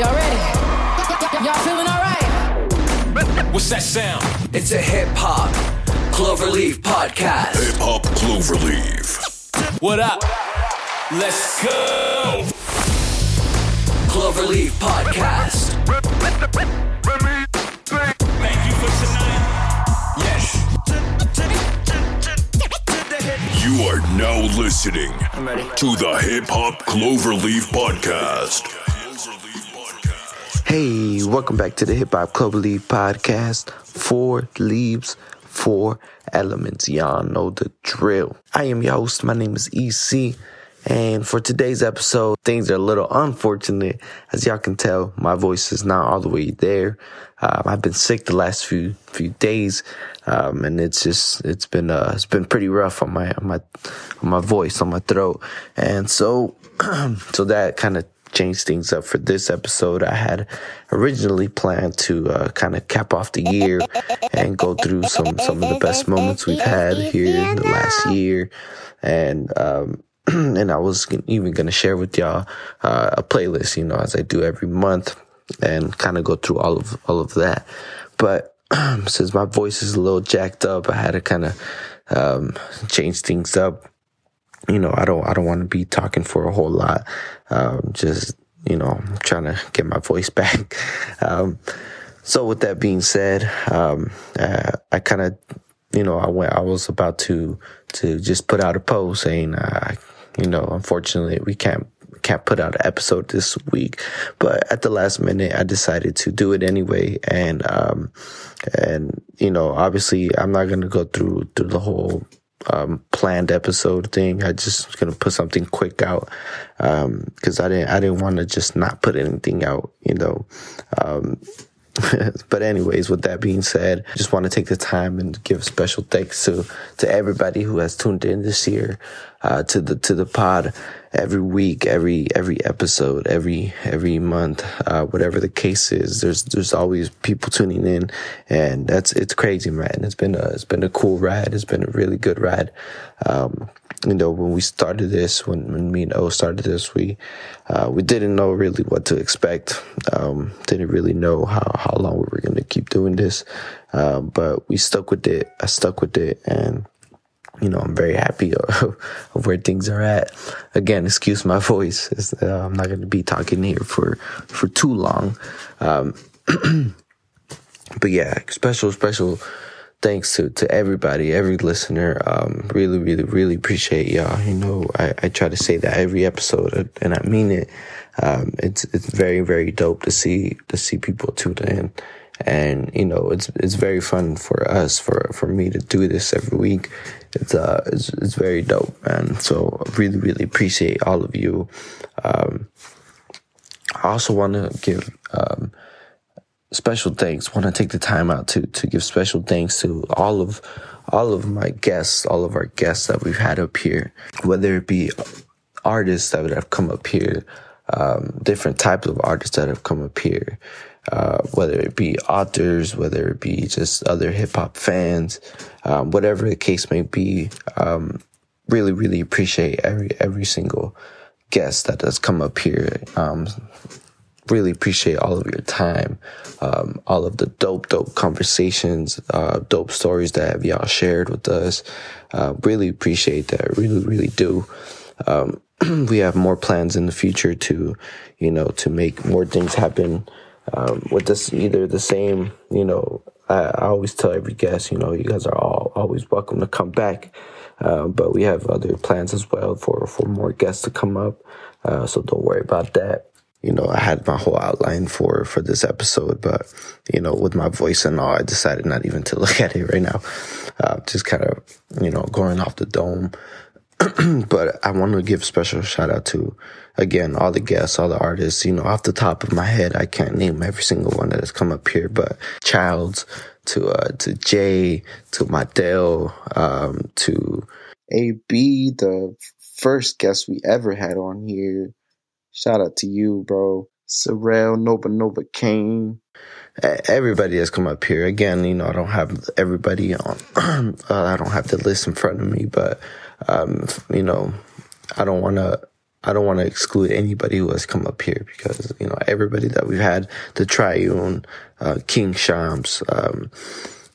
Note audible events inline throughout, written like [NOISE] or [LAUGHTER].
Y'all ready? Y'all feeling alright? What's that sound? It's a hip hop Cloverleaf podcast. Hip Hop Cloverleaf. What up? Let's go. Cloverleaf podcast. Thank you for tonight. Yes. You are now listening to the Hip Hop Cloverleaf podcast. Hey, welcome back to the Hip Hop Cloverleaf podcast. Four leaves, four elements. Y'all know the drill. I am your host. My name is EC. And for today's episode, things are a little unfortunate. As y'all can tell, my voice is not all the way there. Um, I've been sick the last few few days, um, and it's just it's been uh, it's been pretty rough on my on my on my voice on my throat, and so [CLEARS THROAT] so that kind of changed things up for this episode. I had originally planned to uh, kind of cap off the year and go through some some of the best moments we've had here in the last year, and um, [CLEARS THROAT] and I was even to share with y'all uh, a playlist, you know, as I do every month, and kind of go through all of all of that. But [CLEARS THROAT] since my voice is a little jacked up, I had to kind of um, change things up. You know, I don't I don't want to be talking for a whole lot. Um, just you know, I'm trying to get my voice [LAUGHS] back. Um, so with that being said, um, uh, I kind of you know, I went, I was about to, to just put out a post saying, uh, you know, unfortunately we can't, can't put out an episode this week, but at the last minute I decided to do it anyway. And, um, and, you know, obviously I'm not going to go through, through the whole, um, planned episode thing. I just gonna put something quick out, um, cause I didn't, I didn't want to just not put anything out, you know, um, [LAUGHS] but anyways, with that being said, I just want to take the time and give special thanks to to everybody who has tuned in this year, uh, to the to the pod every week, every every episode, every every month, uh, whatever the case is. There's there's always people tuning in, and that's it's crazy, man. It's been a it's been a cool ride. It's been a really good ride. Um, you know, when we started this, when, when me and O started this, we, uh, we didn't know really what to expect. Um, didn't really know how, how long we were going to keep doing this. Um, but we stuck with it. I stuck with it and, you know, I'm very happy of, [LAUGHS] of where things are at. Again, excuse my voice. Uh, I'm not going to be talking here for, for too long. Um, [CLEARS THROAT] but yeah, special, special, thanks to, to everybody, every listener. Um, really, really, really appreciate y'all. You know, I, I try to say that every episode and I mean it. Um, it's, it's very, very dope to see, to see people tune in. And, you know, it's, it's very fun for us, for, for me to do this every week. It's, uh, it's, it's very dope. And so I really, really appreciate all of you. Um, I also want to give, um, special thanks. Want to take the time out to to give special thanks to all of all of my guests, all of our guests that we've had up here, whether it be artists that have come up here, um, different types of artists that have come up here, uh, whether it be authors, whether it be just other hip hop fans, um, whatever the case may be. Um, really, really appreciate every every single guest that has come up here. Really appreciate all of your time, um, all of the dope, dope conversations, uh, dope stories that y'all shared with us. Uh, really appreciate that. Really, really do. Um, [CLEARS THROAT] we have more plans in the future to, you know, to make more things happen. Um, with this, either the same, you know, I, I, always tell every guest, you know, you guys are all always welcome to come back. Uh, but we have other plans as well for, for more guests to come up. Uh, so don't worry about that you know, I had my whole outline for, for this episode, but, you know, with my voice and all, I decided not even to [LAUGHS] look at it right now. Uh, just kind of, you know, going off the dome. [CLEARS THROAT] but I want to give special shout out to, again, all the guests, all the artists, you know, off the top of my head, I can't name every single one that has come up here, but Childs to, uh, to Jay, to Mateo, um, to AB, the first guest we ever had on here Shout out to you, bro. Sorrel, Nova Nova Kane. Everybody has come up here. Again, you know, I don't have everybody on. [CLEARS THROAT] uh, I don't have the list in front of me, but, um, you know, I don't want to I don't want to exclude anybody who has come up here because, you know, everybody that we've had, the Triune, uh, King Shams, um,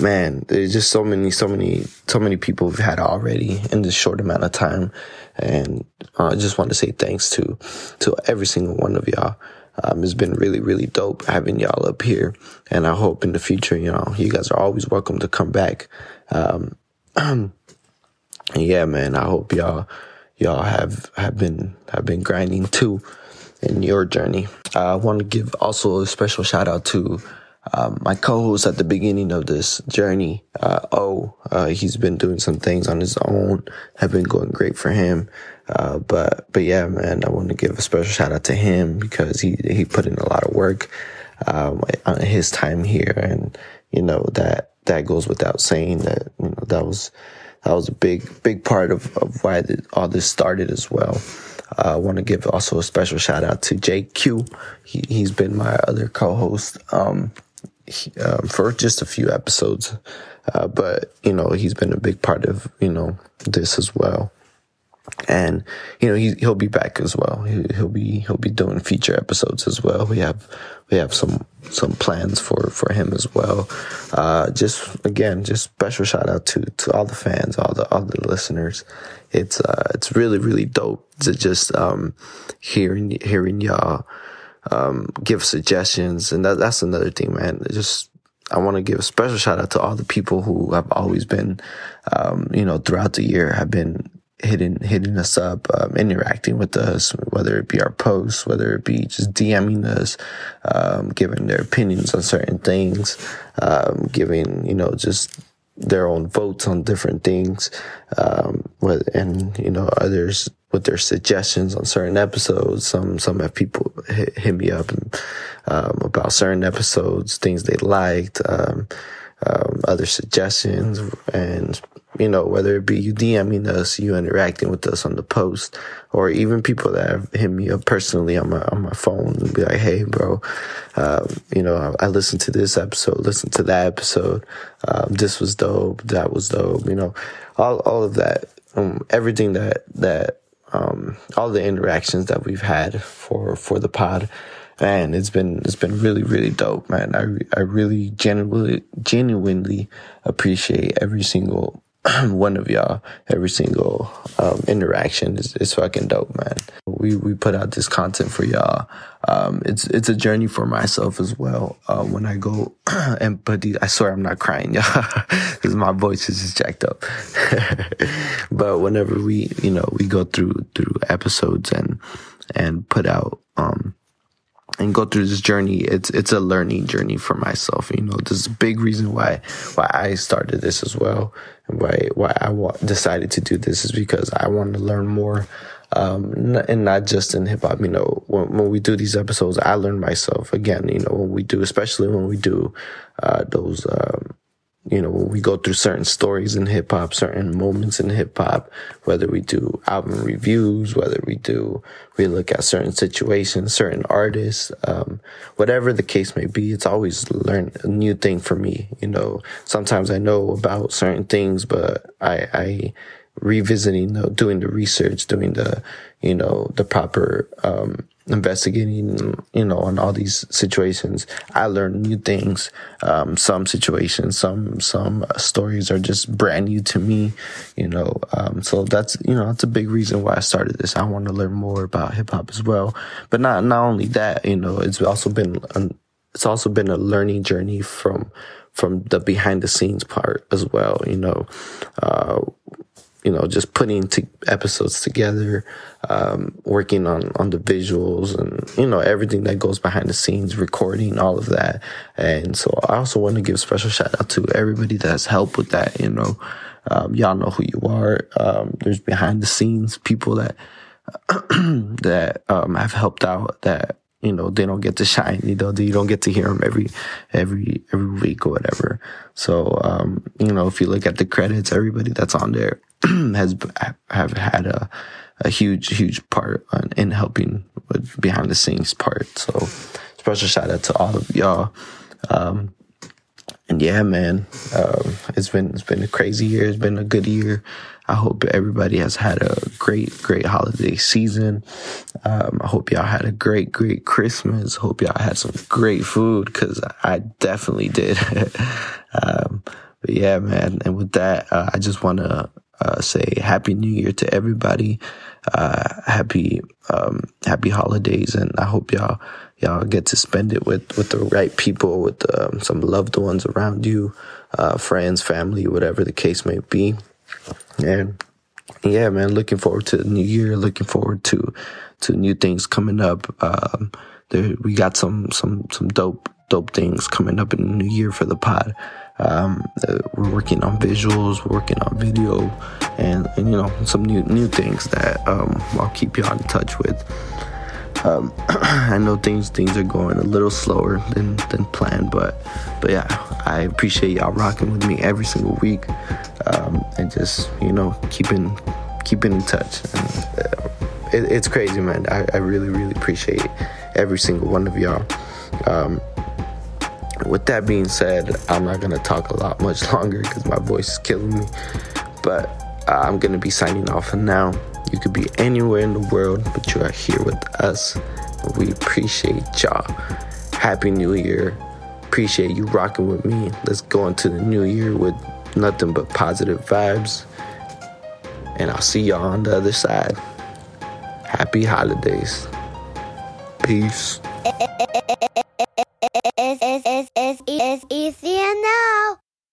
man, there's just so many, so many, so many people we've had already in this short amount of time. And uh, I just want to say thanks to, to every single one of y'all. Um, it's been really, really dope having y'all up here. And I hope in the future, you know, you guys are always welcome to come back. Um, [CLEARS THROAT] yeah, man, I hope y'all, y'all have, have been, have been grinding too in your journey. Uh, I want to give also a special shout out to, um, my co-host at the beginning of this journey, uh, oh, uh, he's been doing some things on his own, have been going great for him. Uh, but, but yeah, man, I want to give a special shout out to him because he, he put in a lot of work, um, on his time here. And, you know, that, that goes without saying that, you know, that was, that was a big, big part of, of why the, all this started as well. Uh, I want to give also a special shout out to JQ. He, he's been my other co-host, um, um, for just a few episodes. Uh, but, you know, he's been a big part of, you know, this as well. And, you know, he, he'll be back as well. He, he'll be, he'll be doing feature episodes as well. We have, we have some, some plans for, for him as well. Uh, just again, just special shout out to, to all the fans, all the, all the listeners. It's, uh, it's really, really dope to just, um, hearing, hearing y'all, um, give suggestions. And that, that's another thing, man. Just, I want to give a special shout out to all the people who have always been, um, you know, throughout the year have been hitting, hitting us up, um, interacting with us, whether it be our posts, whether it be just DMing us, um, giving their opinions on certain things, um, giving, you know, just their own votes on different things, um, and, you know, others with their suggestions on certain episodes. Some, some have people hit, hit me up and, um, about certain episodes, things they liked, um, um, other suggestions and, you know, whether it be you DMing us, you interacting with us on the post, or even people that have hit me up personally on my, on my phone and be like, Hey, bro, um, you know, I, I, listened to this episode, listened to that episode. Um, this was dope. That was dope. You know, all, all of that, um, everything that, that, um, all the interactions that we've had for, for the pod. Man, it's been, it's been really, really dope, man. I, I really genuinely, genuinely appreciate every single [CLEARS THROAT] one of y'all every single um, interaction is, is fucking dope, man. We we put out this content for y'all. Um, it's it's a journey for myself as well. Uh, when I go [CLEARS THROAT] and put these, I swear I'm not crying, [LAUGHS] y'all, because my voice is just jacked up. [LAUGHS] but whenever we you know we go through through episodes and and put out um and go through this journey it's it's a learning journey for myself you know. This is a big reason why why i started this as well and why why i decided to do this is because i want to learn more um, and not just in hip hop, you know, when, when we do these episodes, I learn myself again, you know, when we do, especially when we do, uh, those, um, you know, we go through certain stories in hip hop, certain moments in hip hop, whether we do album reviews, whether we do, we look at certain situations, certain artists, um, whatever the case may be, it's always learn a new thing for me. You know, sometimes I know about certain things, but I, I revisiting, doing the research, doing the, you know, the proper, um, investigating, you know, on all these situations, I learned new things. Um, some situations, some, some stories are just brand new to me, you know. Um, so that's, you know, that's a big reason why I started this. I want to learn more about hip hop as well. But not, not only that, you know, it's also been, an, it's also been a learning journey from, from the behind the scenes part as well, you know. Uh, you know, just putting to episodes together, um, working on, on the visuals and, you know, everything that goes behind the scenes, recording all of that. And so I also want to give a special shout out to everybody that's helped with that. You know, um, y'all know who you are. Um, there's behind the scenes people that, [CLEARS THROAT] that, um, have helped out that, you know, they don't get to shine, you know, you don't get to hear them every, every, every week or whatever. So, um, you know, if you look at the credits, everybody that's on there [CLEARS THROAT] has, have had a, a huge, huge part in helping with behind the scenes part. So special shout out to all of y'all. Um, and yeah, man, um, it's been, it's been a crazy year. It's been a good year. I hope everybody has had a great, great holiday season. Um, I hope y'all had a great, great Christmas. Hope y'all had some great food because I definitely did. [LAUGHS] um, but yeah, man. And with that, uh, I just want to uh, say Happy New Year to everybody. Uh, happy, um, happy holidays, and I hope y'all y'all get to spend it with with the right people, with um, some loved ones around you, uh, friends, family, whatever the case may be. And yeah, man, looking forward to the new year. Looking forward to to new things coming up. Um, there, we got some some some dope dope things coming up in the new year for the pod. Um, uh, we're working on visuals, we're working on video, and, and you know some new new things that um, I'll keep y'all in touch with. Um, [CLEARS THROAT] I know things things are going a little slower than than planned, but but yeah, I appreciate y'all rocking with me every single week, um, and just you know keeping keeping in touch. And, uh, it, it's crazy, man. I, I really really appreciate every single one of y'all. Um, with that being said, I'm not gonna talk a lot much [LAUGHS] longer because my voice is killing me. But uh, I'm gonna be signing off for now. You could be anywhere in the world, but you are here with us. We appreciate y'all. Happy New Year. Appreciate you rocking with me. Let's go into the new year with nothing but positive vibes. And I'll see y'all on the other side. Happy holidays. Peace. It's, it's, it's, it's, it's easy now.